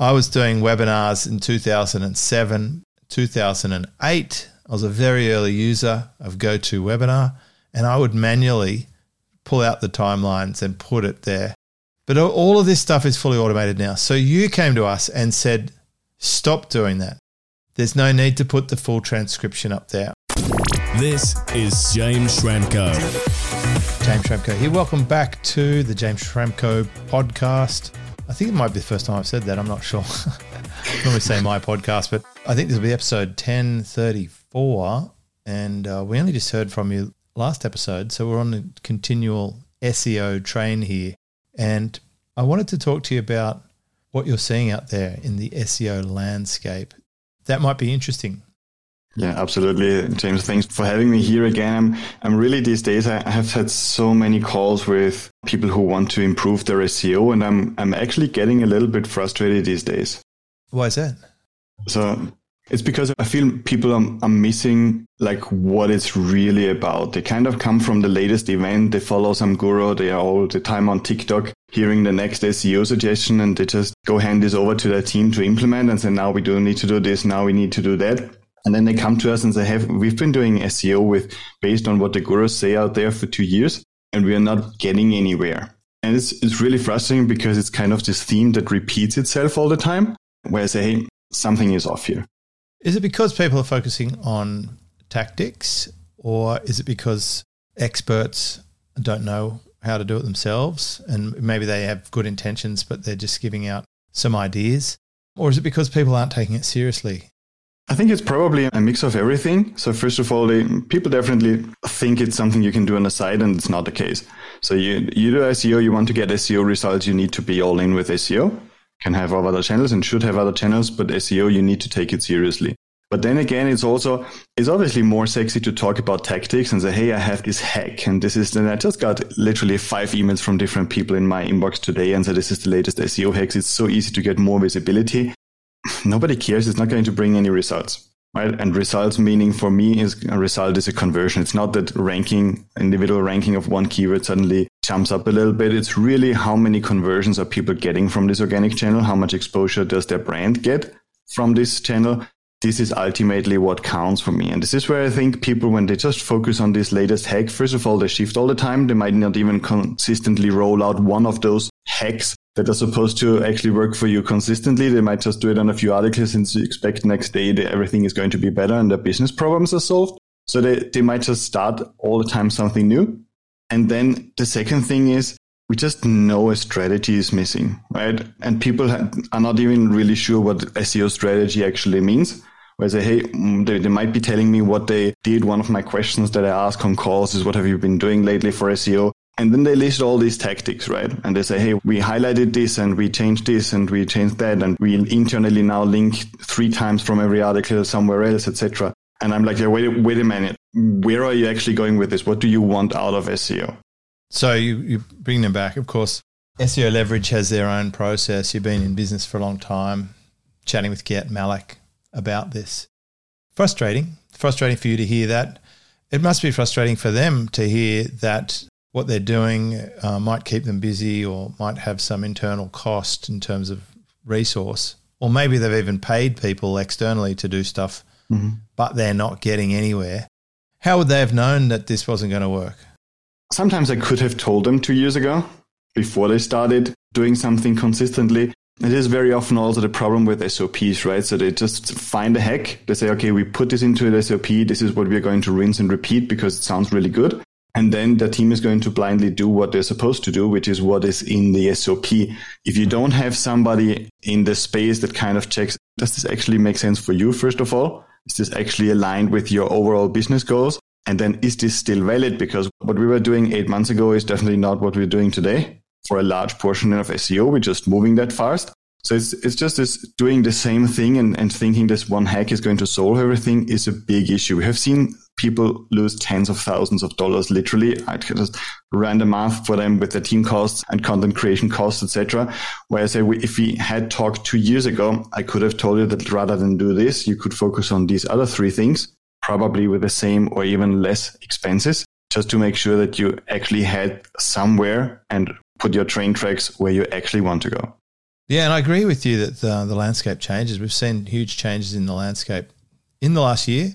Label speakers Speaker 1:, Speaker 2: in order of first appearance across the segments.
Speaker 1: I was doing webinars in 2007, 2008. I was a very early user of GoToWebinar, and I would manually pull out the timelines and put it there. But all of this stuff is fully automated now. So you came to us and said, stop doing that. There's no need to put the full transcription up there.
Speaker 2: This is James Schramko.
Speaker 1: James Schramko here. Welcome back to the James Schramko podcast. I think it might be the first time I've said that. I'm not sure. I normally say my podcast, but I think this will be episode 1034. And uh, we only just heard from you last episode. So we're on a continual SEO train here. And I wanted to talk to you about what you're seeing out there in the SEO landscape. That might be interesting.
Speaker 3: Yeah, absolutely, James. Thanks for having me here again. I'm, I'm really these days. I have had so many calls with people who want to improve their SEO, and I'm I'm actually getting a little bit frustrated these days.
Speaker 1: Why is that?
Speaker 3: So it's because I feel people are, are missing like what it's really about. They kind of come from the latest event. They follow some guru. They are all the time on TikTok hearing the next SEO suggestion and they just go hand this over to their team to implement and say, now we do need to do this. Now we need to do that. And then they come to us and say, "Have we've been doing SEO with based on what the gurus say out there for two years, and we are not getting anywhere." And it's it's really frustrating because it's kind of this theme that repeats itself all the time, where I say, "Hey, something is off here."
Speaker 1: Is it because people are focusing on tactics, or is it because experts don't know how to do it themselves, and maybe they have good intentions, but they're just giving out some ideas? Or is it because people aren't taking it seriously?
Speaker 3: I think it's probably a mix of everything. So first of all, they, people definitely think it's something you can do on the side, and it's not the case. So you you do SEO, you want to get SEO results, you need to be all in with SEO. Can have other channels and should have other channels, but SEO you need to take it seriously. But then again, it's also it's obviously more sexy to talk about tactics and say, "Hey, I have this hack, and this is." And I just got literally five emails from different people in my inbox today, and said, "This is the latest SEO hacks." It's so easy to get more visibility nobody cares. It's not going to bring any results. Right? And results meaning for me is a result is a conversion. It's not that ranking, individual ranking of one keyword suddenly jumps up a little bit. It's really how many conversions are people getting from this organic channel? How much exposure does their brand get from this channel? This is ultimately what counts for me. And this is where I think people, when they just focus on this latest hack, first of all, they shift all the time. They might not even consistently roll out one of those hacks that are supposed to actually work for you consistently. They might just do it on a few articles and expect next day that everything is going to be better and their business problems are solved. So they, they might just start all the time something new. And then the second thing is we just know a strategy is missing, right? And people are not even really sure what SEO strategy actually means. Where they say, hey, mm, they might be telling me what they did. One of my questions that I ask on calls is, what have you been doing lately for SEO? And then they list all these tactics, right? And they say, hey, we highlighted this and we changed this and we changed that and we internally now link three times from every article somewhere else, etc. And I'm like, yeah, wait, wait a minute. Where are you actually going with this? What do you want out of SEO?
Speaker 1: So you, you bring them back. Of course, SEO Leverage has their own process. You've been in business for a long time, chatting with Gert Mellak about this. Frustrating. Frustrating for you to hear that. It must be frustrating for them to hear that what they're doing uh, might keep them busy or might have some internal cost in terms of resource. Or maybe they've even paid people externally to do stuff, mm-hmm. but they're not getting anywhere. How would they have known that this wasn't going to work?
Speaker 3: Sometimes I could have told them two years ago before they started doing something consistently. It is very often also the problem with SOPs, right? So they just find a hack. They say, okay, we put this into an SOP. This is what we're going to rinse and repeat because it sounds really good. And then the team is going to blindly do what they're supposed to do, which is what is in the SOP. If you don't have somebody in the space that kind of checks, does this actually make sense for you, first of all? Is this actually aligned with your overall business goals? And then is this still valid? Because what we were doing eight months ago is definitely not what we're doing today. For a large portion of SEO, we're just moving that fast. So it's, it's just this doing the same thing and, and thinking this one hack is going to solve everything is a big issue. We have seen people lose tens of thousands of dollars literally. I just ran the math for them with the team costs and content creation costs, etc. Where I say, if we had talked two years ago, I could have told you that rather than do this, you could focus on these other three things, probably with the same or even less expenses, just to make sure that you actually had somewhere and put your train tracks where you actually want to go.
Speaker 1: Yeah, and I agree with you that the, the landscape changes. We've seen huge changes in the landscape in the last year.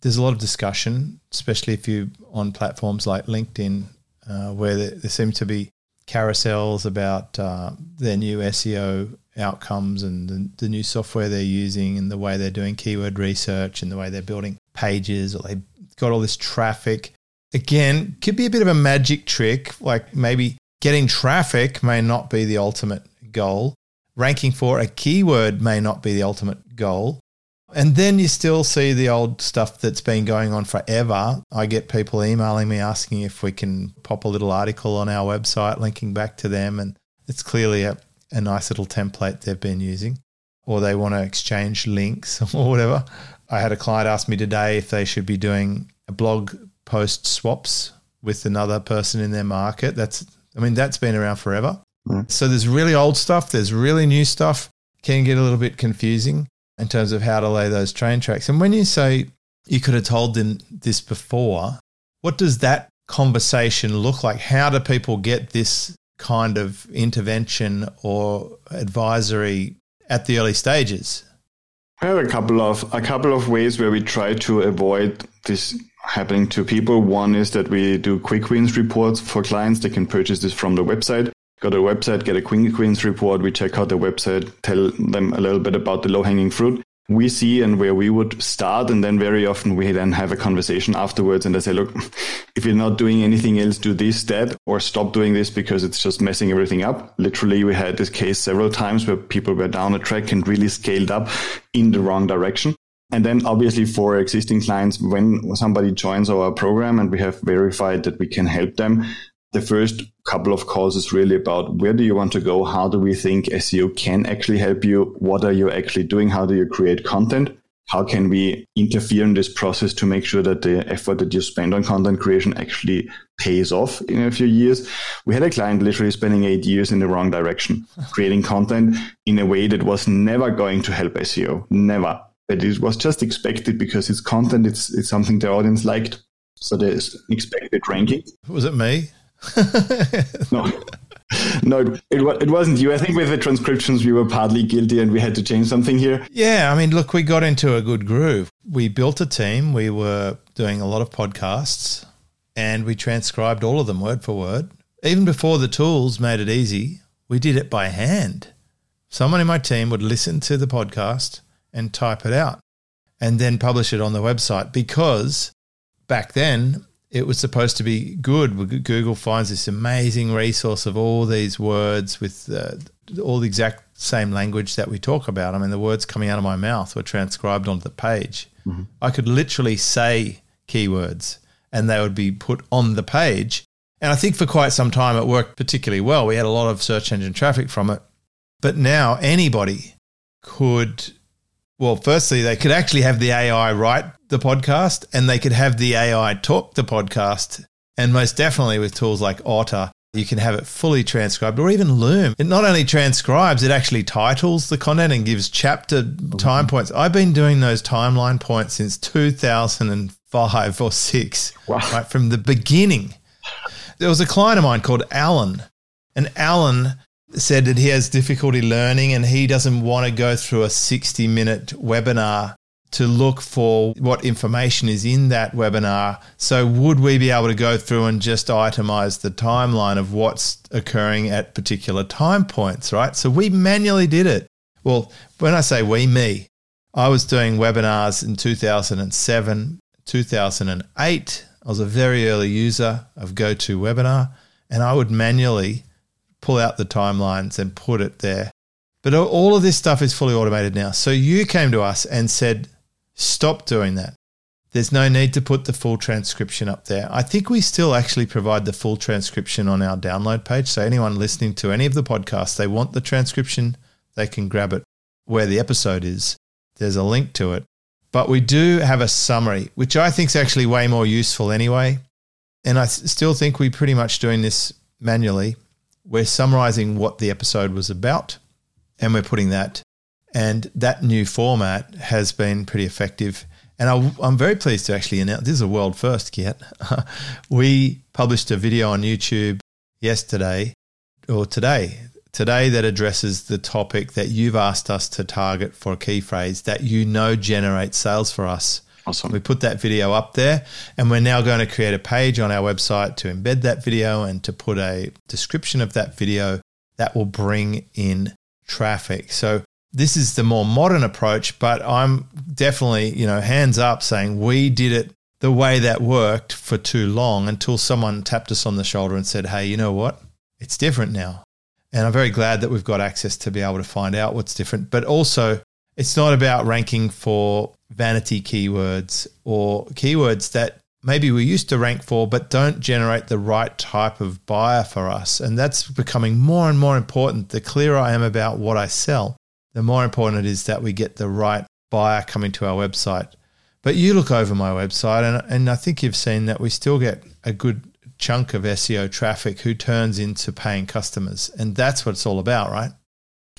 Speaker 1: There's a lot of discussion, especially if you're on platforms like LinkedIn, uh, where there, there seem to be carousels about uh, their new SEO outcomes and the, the, new software they're using and the way they're doing keyword research and the way they're building pages or they've got all this traffic. Again, could be a bit of a magic trick, like maybe getting traffic may not be the ultimate goal. Ranking for a keyword may not be the ultimate goal. And then you still see the old stuff that's been going on forever. I get people emailing me asking if we can pop a little article on our website linking back to them. And it's clearly a, a nice little template they've been using, or they want to exchange links or whatever. I had a client ask me today if they should be doing a blog post swaps with another person in their market. That's, I mean, that's been around forever. Mm. So there's really old stuff, there's really new stuff. Can get a little bit confusing in terms of how to lay those train tracks. And when you say you could have told them this before, what does that conversation look like? How do people get this kind of intervention or advisory at the early stages?
Speaker 3: I have a couple of a couple of ways where we try to avoid this happening to people. One is that we do quick wins reports for clients. They can purchase this from the website go to the website, get a quick wins report. We check out the website, tell them a little bit about the low hanging fruit we see and where we would start. And then very often we then have a conversation afterwards and I say, look, if you're not doing anything else, do this, that, or stop doing this because it's just messing everything up. Literally, we had this case several times where people were down a track and really scaled up in the wrong direction. And then obviously for existing clients, when somebody joins our program and we have verified that we can help them, the first couple of calls is really about where do you want to go? How do we think SEO can actually help you? What are you actually doing? How do you create content? How can we interfere in this process to make sure that the effort that you spend on content creation actually pays off in a few years? We had a client literally spending eight years in the wrong direction, creating content in a way that was never going to help SEO. Never. But it was just expected because it's content, it's, it's something the audience liked. So there's expected ranking.
Speaker 1: Was it me?
Speaker 3: no. No, it, it wasn't you. I think with the transcriptions, we were partly guilty and we had to change something here.
Speaker 1: Yeah. I mean, look, we got into a good groove. We built a team. We were doing a lot of podcasts and we transcribed all of them word for word. Even before the tools made it easy, we did it by hand. Someone in my team would listen to the podcast and type it out and then publish it on the website because back then it was supposed to be good. Google finds this amazing resource of all these words with uh, all the exact same language that we talk about. I mean, the words coming out of my mouth were transcribed onto the page. Mm-hmm. I could literally say keywords and they would be put on the page. And I think for quite some time it worked particularly well. We had a lot of search engine traffic from it. But now anybody could well, firstly, they could actually have the AI write the podcast and they could have the AI talk the podcast. And most definitely with tools like Otter, you can have it fully transcribed or even Loom. It not only transcribes, it actually titles the content and gives chapter time points. I've been doing those timeline points since 2005 or six, wow. right from the beginning. There was a client of mine called Alan, and Alan said that he has difficulty learning and he doesn't want to go through a 60 minute webinar to look for what information is in that webinar. So, would we be able to go through and just itemize the timeline of what's occurring at particular time points, right? So, we manually did it. Well, when I say we, me, I was doing webinars in 2007, 2008. I was a very early user of GoToWebinar, and I would manually pull out the timelines and put it there. But all of this stuff is fully automated now. So you came to us and said, stop doing that. There's no need to put the full transcription up there. I think we still actually provide the full transcription on our download page. So anyone listening to any of the podcasts, they want the transcription, they can grab it where the episode is. There's a link to it. But we do have a summary, which I think is actually way more useful anyway. And I still think we're pretty much doing this manually we're summarizing what the episode was about and we're putting that. And that new format has been pretty effective. And I, am very pleased to actually announce this is a world first, Gert. we published a video on YouTube yesterday or today, today that addresses the topic that you've asked us to target for a key phrase that you know generates sales for us.
Speaker 3: Awesome.
Speaker 1: We put that video up there, and we're now going to create a page on our website to embed that video and to put a description of that video that will bring in traffic. So this is the more modern approach, but I'm definitely, you know, hands up saying we did it the way that worked for too long until someone tapped us on the shoulder and said, Hey, you know what? It's different now. And I'm very glad that we've got access to be able to find out what's different. But also, it's not about ranking for vanity keywords or keywords that maybe we used to rank for, but don't generate the right type of buyer for us. And that's becoming more and more important. The clearer I am about what I sell, the more important it is that we get the right buyer coming to our website. But you look over my website, and, and I think you've seen that we still get a good chunk of SEO traffic who turns into paying customers. And that's what it's all about, right?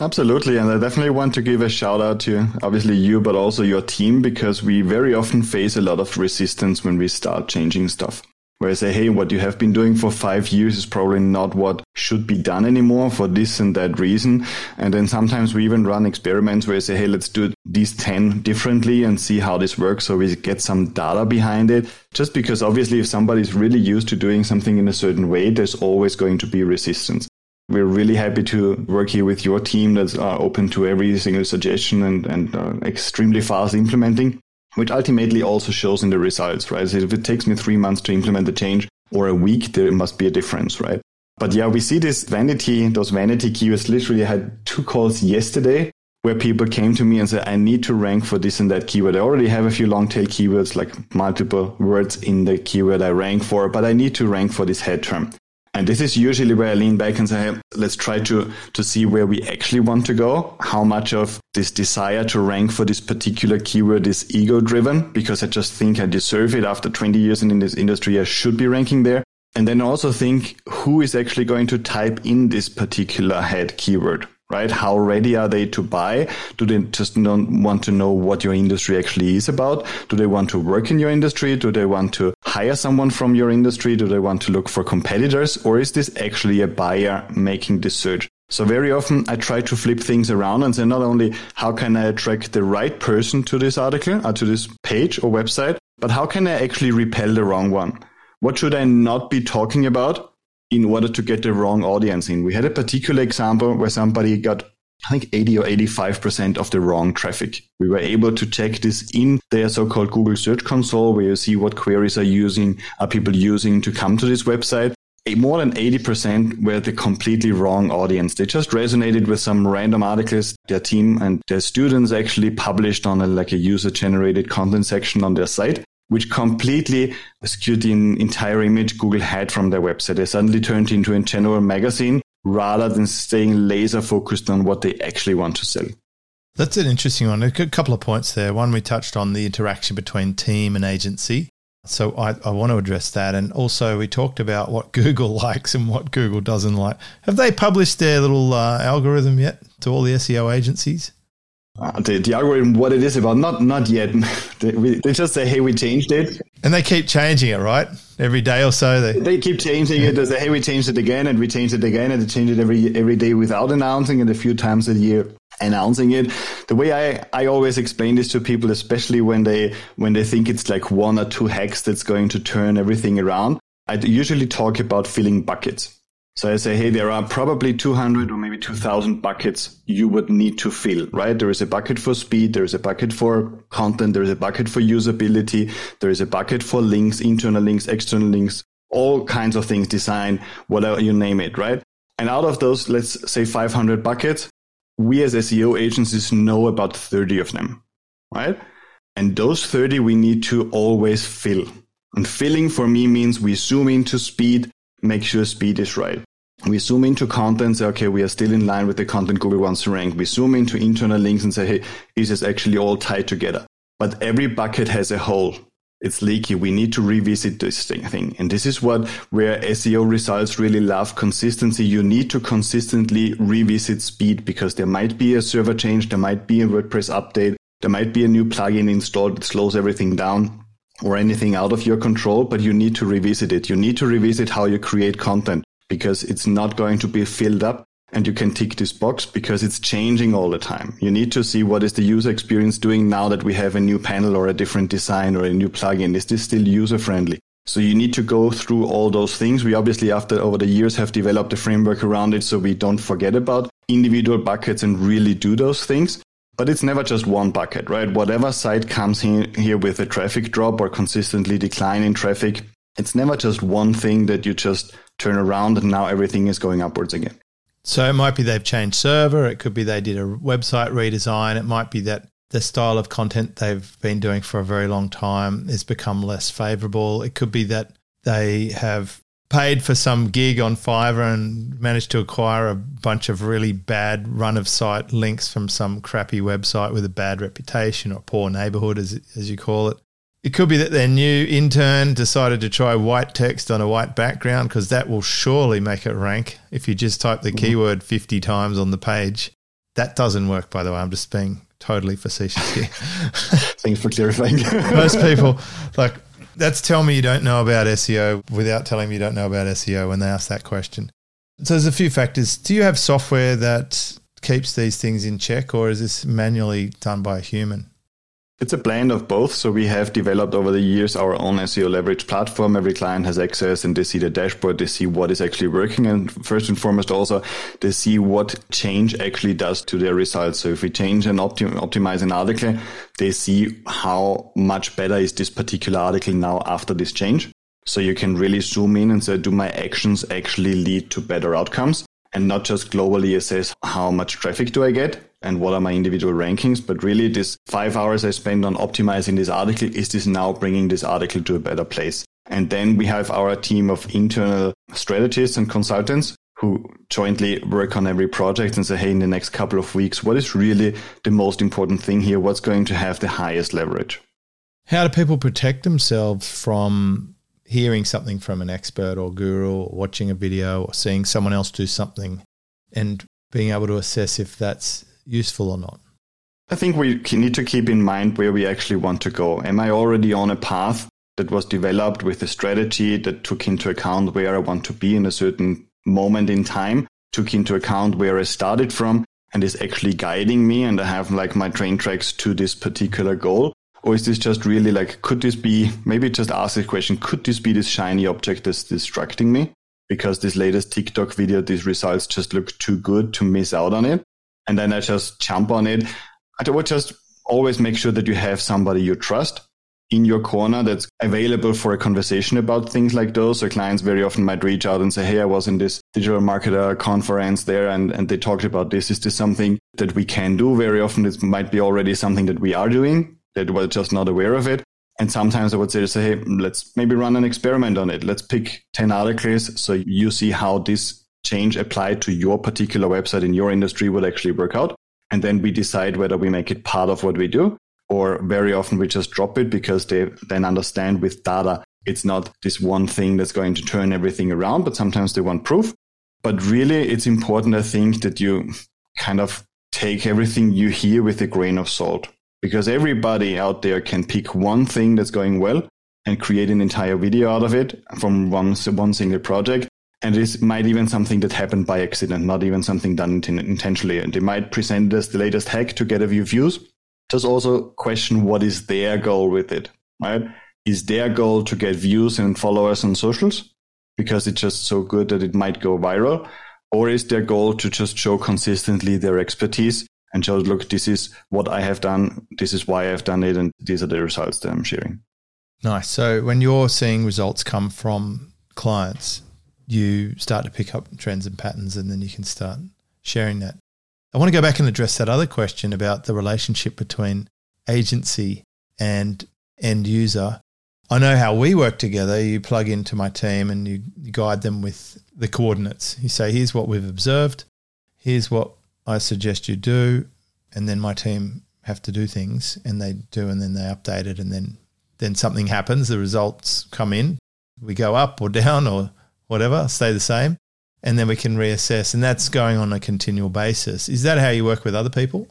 Speaker 3: Absolutely. And I definitely want to give a shout out to obviously you, but also your team, because we very often face a lot of resistance when we start changing stuff where I say, hey, what you have been doing for five years is probably not what should be done anymore for this and that reason. And then sometimes we even run experiments where I say, hey, let's do these 10 differently and see how this works so we get some data behind it. Just because obviously if somebody's really used to doing something in a certain way, there's always going to be resistance. We're really happy to work here with your team that's uh, open to every single suggestion and, and uh, extremely fast implementing which ultimately also shows in the results, right? So if it takes me three months to implement the change or a week, there must be a difference, right? But yeah, we see this vanity, those vanity keywords. Literally, I had two calls yesterday where people came to me and said, I need to rank for this and that keyword. I already have a few long tail keywords, like multiple words in the keyword I rank for, but I need to rank for this head term. And this is usually where I lean back and say, hey, let's try to, to see where we actually want to go. How much of this desire to rank for this particular keyword is ego driven because I just think I deserve it after 20 years in this industry. I should be ranking there. And then also think who is actually going to type in this particular head keyword right? How ready are they to buy? Do they just not want to know what your industry actually is about? Do they want to work in your industry? Do they want to hire someone from your industry? Do they want to look for competitors? Or is this actually a buyer making this search? So very often I try to flip things around and say not only how can I attract the right person to this article or uh, to this page or website, but how can I actually repel the wrong one? What should I not be talking about in order to get the wrong audience in. We had a particular example where somebody got I think 80 or 85% of the wrong traffic. We were able to check this in their so-called Google Search Console where you see what queries are using, are people using to come to this website. More than 80% were the completely wrong audience. They just resonated with some random articles their team and their students actually published on a, like a user generated content section on their site which completely skewed the entire image Google had from their website. They suddenly turned into a general magazine rather than staying laser focused on what they actually want to sell.
Speaker 1: That's an interesting one. A couple of points there. One, we touched on the interaction between team and agency. So I, I want to address that. And also, we talked about what Google likes and what Google doesn't like. Have they published their little uh, algorithm yet to all the SEO agencies?
Speaker 3: Uh, the, the algorithm what it is about not not yet. They, we, they, just say hey we changed it.
Speaker 1: And they keep changing it right? Every day or so
Speaker 3: they, they keep changing it. They say hey we changed it again and we changed it again and they change it every every day without announcing it a few times a year announcing it. The way i i always explain this to people especially when they when they think it's like one or two hacks that's going to turn everything around i usually talk about filling buckets so I say, hey, there are probably 200 or maybe 2000 buckets you would need to fill, right? There is a bucket for speed. There is a bucket for content. There is a bucket for usability. There is a bucket for links, internal links, external links, all kinds of things, design, whatever you name it, right? And out of those, let's say 500 buckets, we as SEO agencies know about 30 of them, right? And those 30 we need to always fill. And filling for me means we zoom into speed, make sure speed is right. We zoom into content, say, okay, we are still in line with the content Google wants to rank. We zoom into internal links and say, hey, is this actually all tied together? But every bucket has a hole. It's leaky. We need to revisit this thing. And this is what where SEO results really love consistency. You need to consistently revisit speed because there might be a server change. There might be a WordPress update. There might be a new plugin installed that slows everything down or anything out of your control, but you need to revisit it. You need to revisit how you create content because it's not going to be filled up and you can tick this box because it's changing all the time. You need to see what is the user experience doing now that we have a new panel or a different design or a new plugin. Is this still user friendly? So you need to go through all those things. We obviously, after over the years, have developed a framework around it so we don't forget about individual buckets and really do those things. But it's never just one bucket, right? Whatever site comes in here with a traffic drop or consistently declining traffic, it's never just one thing that you just turn around and now everything is going upwards again.
Speaker 1: So it might be they've changed server. It could be they did a website redesign. It might be that the style of content they've been doing for a very long time has become less favorable. It could be that they have paid for some gig on Fiverr and managed to acquire a bunch of really bad run of site links from some crappy website with a bad reputation or poor neighborhood, as, as you call it. It could be that their new intern decided to try white text on a white background because that will surely make it rank if you just type the mm-hmm. keyword 50 times on the page. That doesn't work, by the way. I'm just being totally facetious here.
Speaker 3: Thanks for clarifying.
Speaker 1: Most people, like, that's tell me you don't know about SEO without telling me you don't know about SEO when they ask that question. So there's a few factors. Do you have software that keeps these things in check, or is this manually done by a human?
Speaker 3: It's a blend of both. So we have developed over the years our own SEO leverage platform. Every client has access and they see the dashboard. They see what is actually working. And first and foremost, also they see what change actually does to their results. So if we change and optim- optimize an article, they see how much better is this particular article now after this change. So you can really zoom in and say, do my actions actually lead to better outcomes? And not just globally assess how much traffic do I get, and what are my individual rankings, but really this five hours I spend on optimizing this article, is this now bringing this article to a better place? And then we have our team of internal strategists and consultants who jointly work on every project and say, hey, in the next couple of weeks, what is really the most important thing here? What's going to have the highest leverage?
Speaker 1: How do people protect themselves from hearing something from an expert or guru or watching a video or seeing someone else do something and being able to assess if that's useful or not?
Speaker 3: I think we need to keep in mind where we actually want to go. Am I already on a path that was developed with a strategy that took into account where I want to be in a certain moment in time, took into account where I started from, and is actually guiding me, and I have like my train tracks to this particular goal? Or is this just really like, could this be, maybe just ask the question, could this be this shiny object that's distracting me? Because this latest TikTok video, these results just look too good to miss out on it and then I just jump on it. I would just always make sure that you have somebody you trust in your corner that's available for a conversation about things like those. So clients very often might reach out and say, Hey, I was in this digital marketer conference there and, and they talked about this. Is this something that we can do? Very often it might be already something that we are doing that we're just not aware of it. And sometimes I would say, say, Hey, let's maybe run an experiment on it. Let's pick 10 articles. So you see how this change applied to your particular website in your industry would actually work out. And then we decide whether we make it part of what we do or very often we just drop it because they then understand with data it's not this one thing that's going to turn everything around, but sometimes they want proof. But really, it's important, I think, that you kind of take everything you hear with a grain of salt because everybody out there can pick one thing that's going well and create an entire video out of it from one, one single project. And it might even something that happened by accident, not even something done intentionally. And they might present as the latest hack to get a few views. Just also question what is their goal with it, right? Is their goal to get views and followers on socials because it's just so good that it might go viral? Or is their goal to just show consistently their expertise and show, look, this is what I have done, this is why I've done it, and these are the results that I'm sharing.
Speaker 1: Nice. So when you're seeing results come from clients, you start to pick up trends and patterns and then you can start sharing that. I want to go back and address that other question about the relationship between agency and end user. I know how we work together. You plug into my team and you, guide them with the coordinates. You say, here's what we've observed, here's what I suggest you do. And then my team have to do things and they do and then they update it and then then something happens, the results come in. We go up or down or whatever, stay the same, and then we can reassess. And that's going on a continual basis. Is that how you work with other people?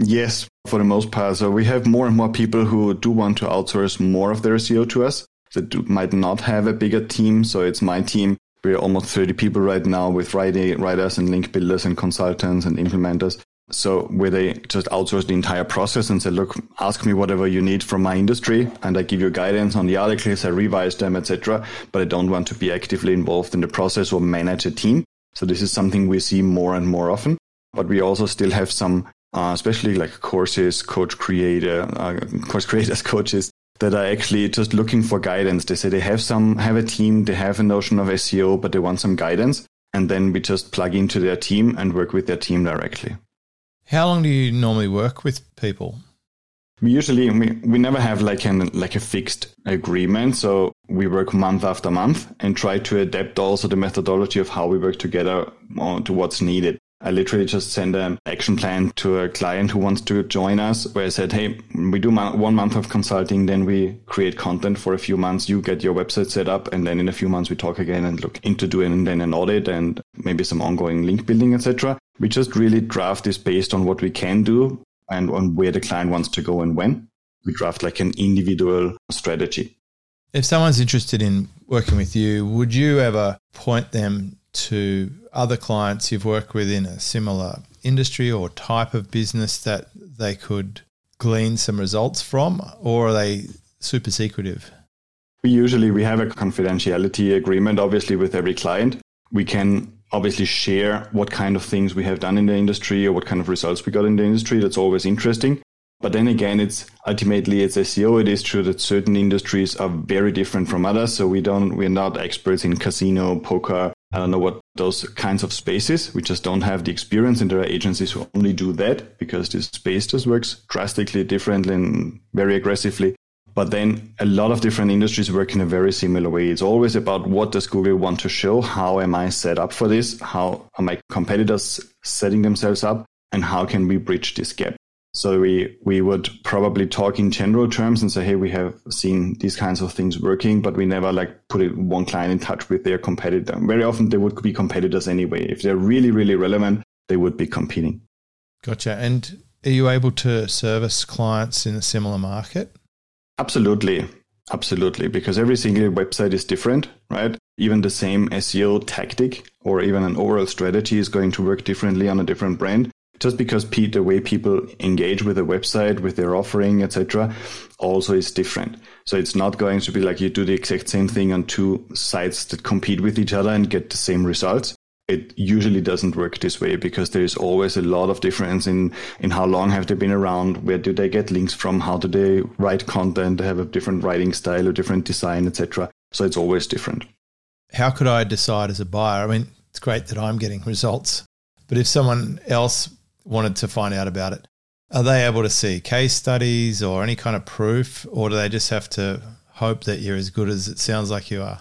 Speaker 3: Yes, for the most part. So we have more and more people who do want to outsource more of their SEO to us that do, might not have a bigger team. So it's my team We're almost 30 people right now with writing, writers and link builders and consultants and implementers. So where they just outsource the entire process and say, look, ask me whatever you need from my industry and I give you guidance on the articles, I revise them, etc. But I don't want to be actively involved in the process or manage a team. So this is something we see more and more often. But we also still have some, uh, especially like courses, coach creator, uh, course creators, coaches that are actually just looking for guidance. They say they have some, have a team, they have a notion of SEO, but they want some guidance. And then we just plug into their team and work with their team directly.
Speaker 1: How long do you normally work with people?
Speaker 3: Usually we, we never have like an like a fixed agreement, so we work month after month and try to adapt also the methodology of how we work together uh, to what's needed. I literally just send an action plan to a client who wants to join us, where I said, "Hey, we do one month of consulting, then we create content for a few months. You get your website set up, and then in a few months we talk again and look into doing then an audit and maybe some ongoing link building, etc." We just really draft this based on what we can do and on where the client wants to go and when. We draft like an individual strategy.
Speaker 1: If someone's interested in working with you, would you ever point them to other clients you've worked with in a similar industry or type of business that they could glean some results from, or are they super secretive?
Speaker 3: We usually we have a confidentiality agreement, obviously, with every client. We can obviously share what kind of things we have done in the industry or what kind of results we got in the industry. That's always interesting. But then again, it's ultimately it's SEO. It is true that certain industries are very different from others. So we don't, we're not experts in casino, poker. I don't know what those kinds of spaces. We just don't have the experience. And there are agencies who only do that because this space just works drastically differently and very aggressively. But then a lot of different industries work in a very similar way. It's always about what does Google want to show? How am I set up for this? How are my competitors setting themselves up? And how can we bridge this gap? So we, we would probably talk in general terms and say, hey, we have seen these kinds of things working, but we never like put it, one client in touch with their competitor. Very often they would be competitors anyway. If they're really, really relevant, they would be competing.
Speaker 1: Gotcha. And are you able to service clients in a similar market?
Speaker 3: Absolutely. Absolutely. Because every single website is different, right? Even the same SEO tactic or even an overall strategy is going to work differently on a different brand. Just because the way people engage with a website, with their offering, etc., also is different. So it's not going to be like you do the exact same thing on two sites that compete with each other and get the same results it usually doesn't work this way because there is always a lot of difference in in how long have they been around where do they get links from how do they write content they have a different writing style a different design etc so it's always different
Speaker 1: how could i decide as a buyer i mean it's great that i'm getting results but if someone else wanted to find out about it are they able to see case studies or any kind of proof or do they just have to hope that you're as good as it sounds like you are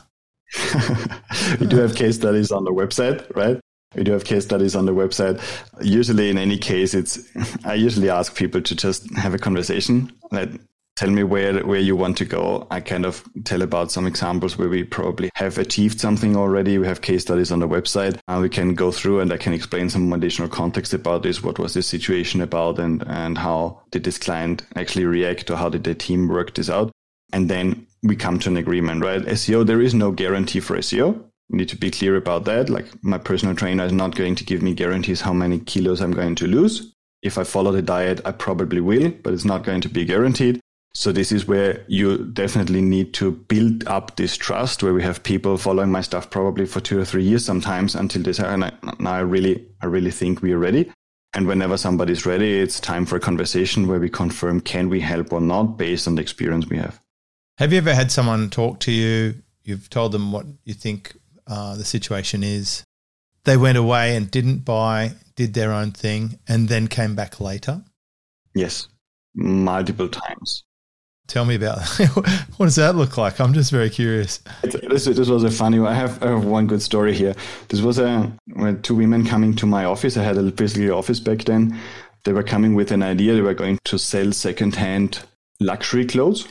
Speaker 3: we do have case studies on the website, right? We do have case studies on the website. Usually, in any case, it's I usually ask people to just have a conversation. Let tell me where where you want to go. I kind of tell about some examples where we probably have achieved something already. We have case studies on the website, and we can go through and I can explain some additional context about this. What was this situation about, and and how did this client actually react, or how did the team work this out? And then we come to an agreement, right? SEO, there is no guarantee for SEO. We need to be clear about that. Like my personal trainer is not going to give me guarantees how many kilos I'm going to lose. If I follow the diet, I probably will, but it's not going to be guaranteed. So this is where you definitely need to build up this trust where we have people following my stuff probably for two or three years sometimes until they say, and I, now I really, I really think we are ready. And whenever somebody's ready, it's time for a conversation where we confirm can we help or not based on the experience we have.
Speaker 1: Have you ever had someone talk to you? You've told them what you think uh, the situation is. They went away and didn't buy, did their own thing, and then came back later?
Speaker 3: Yes, multiple times.
Speaker 1: Tell me about what does that look like? I'm just very curious.
Speaker 3: This, this was a funny one. I have, I have one good story here. This was a two women coming to my office. I had a physical office back then. They were coming with an idea. They were going to sell secondhand luxury clothes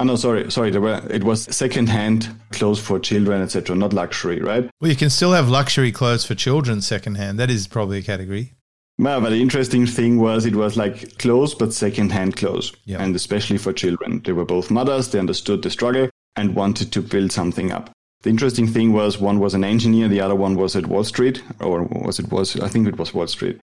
Speaker 3: Oh, no, sorry, sorry. There were it was secondhand clothes for children, etc., not luxury, right?
Speaker 1: Well, you can still have luxury clothes for children secondhand. That is probably a category.
Speaker 3: Well, but the interesting thing was it was like clothes, but secondhand clothes, yep. and especially for children. They were both mothers. They understood the struggle and wanted to build something up. The interesting thing was one was an engineer, the other one was at Wall Street, or was it was I think it was Wall Street,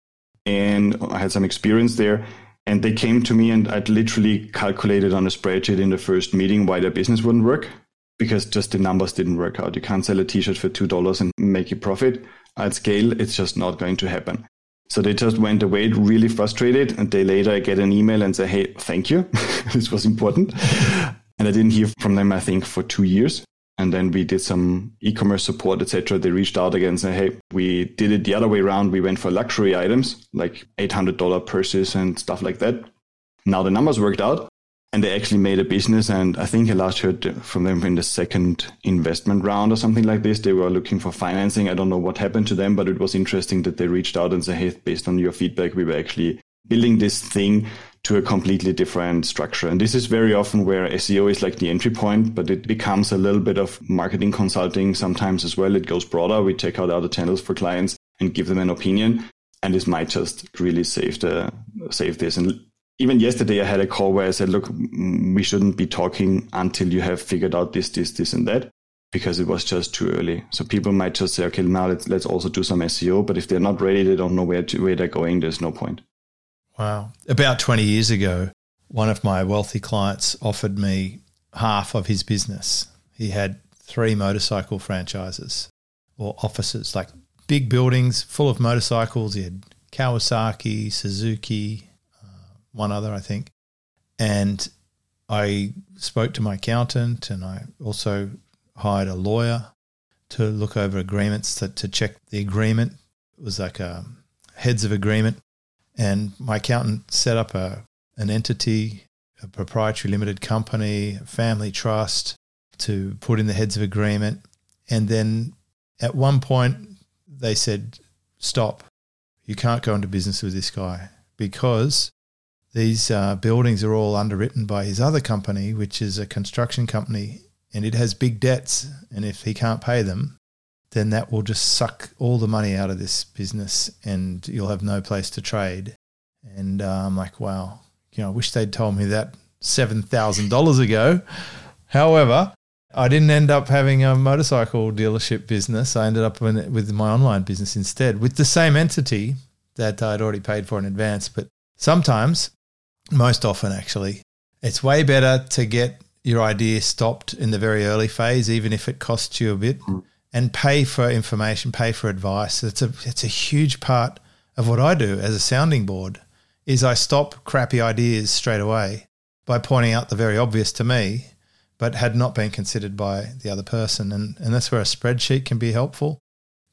Speaker 3: and I had some experience there. And they came to me, and I'd literally calculated on a spreadsheet in the first meeting why their business wouldn't work because just the numbers didn't work out. You can't sell a T-shirt for two dollars and make a profit at scale. It's just not going to happen. So they just went away really frustrated. A day later, I get an email and say, "Hey, thank you. this was important." and I didn't hear from them. I think for two years. And then we did some e-commerce support, etc. They reached out again and said, "Hey, we did it the other way around. We went for luxury items like eight hundred dollar purses and stuff like that. Now the numbers worked out, and they actually made a business. And I think I last heard from them in the second investment round or something like this. They were looking for financing. I don't know what happened to them, but it was interesting that they reached out and said, "Hey, based on your feedback, we were actually building this thing to a completely different structure. And this is very often where SEO is like the entry point, but it becomes a little bit of marketing consulting sometimes as well. It goes broader. We check out other channels for clients and give them an opinion. And this might just really save the save this. And even yesterday I had a call where I said, look, we shouldn't be talking until you have figured out this, this, this, and that. Because it was just too early. So people might just say, okay, now let's let's also do some SEO. But if they're not ready, they don't know where to, where they're going. There's no point.
Speaker 1: Wow. About 20 years ago, one of my wealthy clients offered me half of his business. He had three motorcycle franchises or offices, like big buildings full of motorcycles. He had Kawasaki, Suzuki, one other, I think. And I spoke to my accountant and I also hired a lawyer to look over agreements to, to check the agreement. It was like a heads of agreement and my accountant set up a an entity, a proprietary limited company, a family trust to put in the heads of agreement. And then at one point they said, Stop. You can't go into business with this guy because these uh, buildings are all underwritten by his other company, which is a construction company, and it has big debts. And if he can't pay them, then that will just suck all the money out of this business and you'll have no place to trade. And uh, I'm like, wow, you know, I wish they'd told me that $7,000 ago. However, I didn't end up having a motorcycle dealership business. I ended up with my online business instead with the same entity that I'd already paid for in advance. But sometimes, most often actually, it's way better to get your idea stopped in the very early phase, even if it costs you a bit. Mm and pay for information, pay for advice. It's a it's a huge part of what I do as a sounding board. Is I stop crappy ideas straight away by pointing out the very obvious to me, but had not been considered by the other person, and and that's where a spreadsheet can be helpful.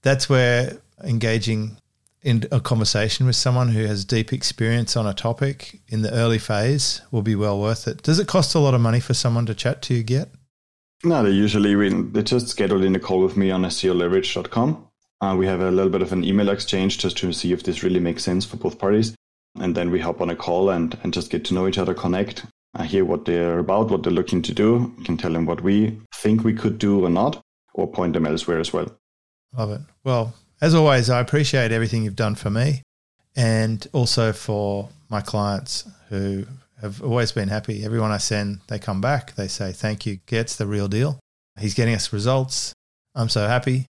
Speaker 1: That's where engaging in a conversation with someone who has deep experience on a topic in the early phase will be well worth it. Does it cost a lot of money for someone to chat to you yet?
Speaker 3: No, they usually they just schedule in a call with me on SEOleverage.com. Uh, we have a little bit of an email exchange just to see if this really makes sense for both parties. And then we hop on a call and, and just get to know each other, connect, uh, hear what they're about, what they're looking to do. We can tell them what we think we could do or not, or point them elsewhere as well.
Speaker 1: Love it. Well, as always, I appreciate everything you've done for me and also for my clients who have always been happy. Everyone I send, they come back. They say, Thank you, Gert's the real deal. He's getting us results. I'm so happy.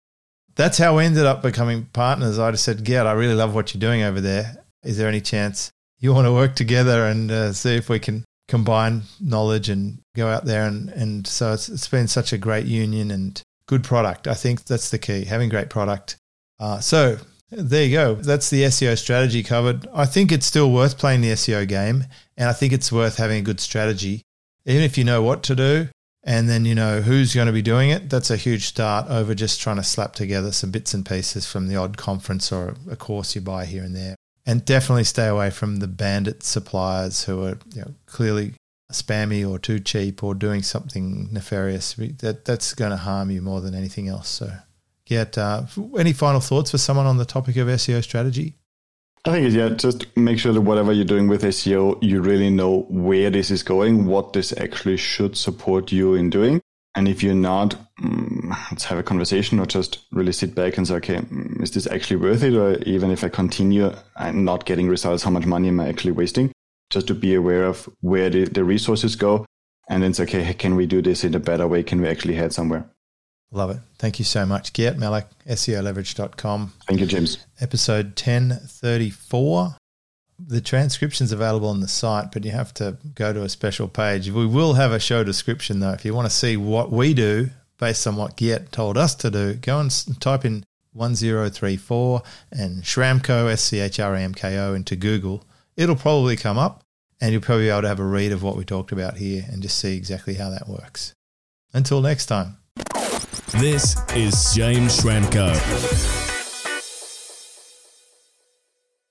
Speaker 1: That's how we ended up becoming partners. I just said, Gert, I really love what you're doing over there. Is there any chance you want to work together and uh, see if we can combine knowledge and go out there? And, and so it's, it's been such a great union and good product. I think that's the key, having great product. Uh, so there you go. That's the SEO strategy covered. I think it's still worth playing the SEO game, and I think it's worth having a good strategy. Even if you know what to do and then you know who's going to be doing it, that's a huge start over just trying to slap together some bits and pieces from the odd conference or a course you buy here and there. And definitely stay away from the bandit suppliers who are you know, clearly spammy or too cheap or doing something nefarious. That, that's going to harm you more than anything else. So Gert. Uh, any final thoughts for someone on the topic of SEO strategy?
Speaker 3: I think yeah, just make sure that whatever you're doing with SEO, you really know where this is going, what this actually should support you in doing. And if you're not, um, let's have a conversation or just really sit back and say, okay, mm, is this actually worth it? Or even if I continue and not getting results, how much money am I actually wasting? Just to be aware of where the, the resources go and then say, okay, can we do this in a better way? Can we actually head somewhere?
Speaker 1: Love it. Thank you so much. Gert Mellak, SEOleverage.com.
Speaker 3: Thank you, James.
Speaker 1: Episode 1034. The transcription's available on the site, but you have to go to a special page. We will have a show description, though. If you want to see what we do based on what Get told us to do, go and type in 1034 and Schramko, S C H R A M K O, into Google. It'll probably come up, and you'll probably be able to have a read of what we talked about here and just see exactly how that works. Until next time.
Speaker 2: This is James Schramko.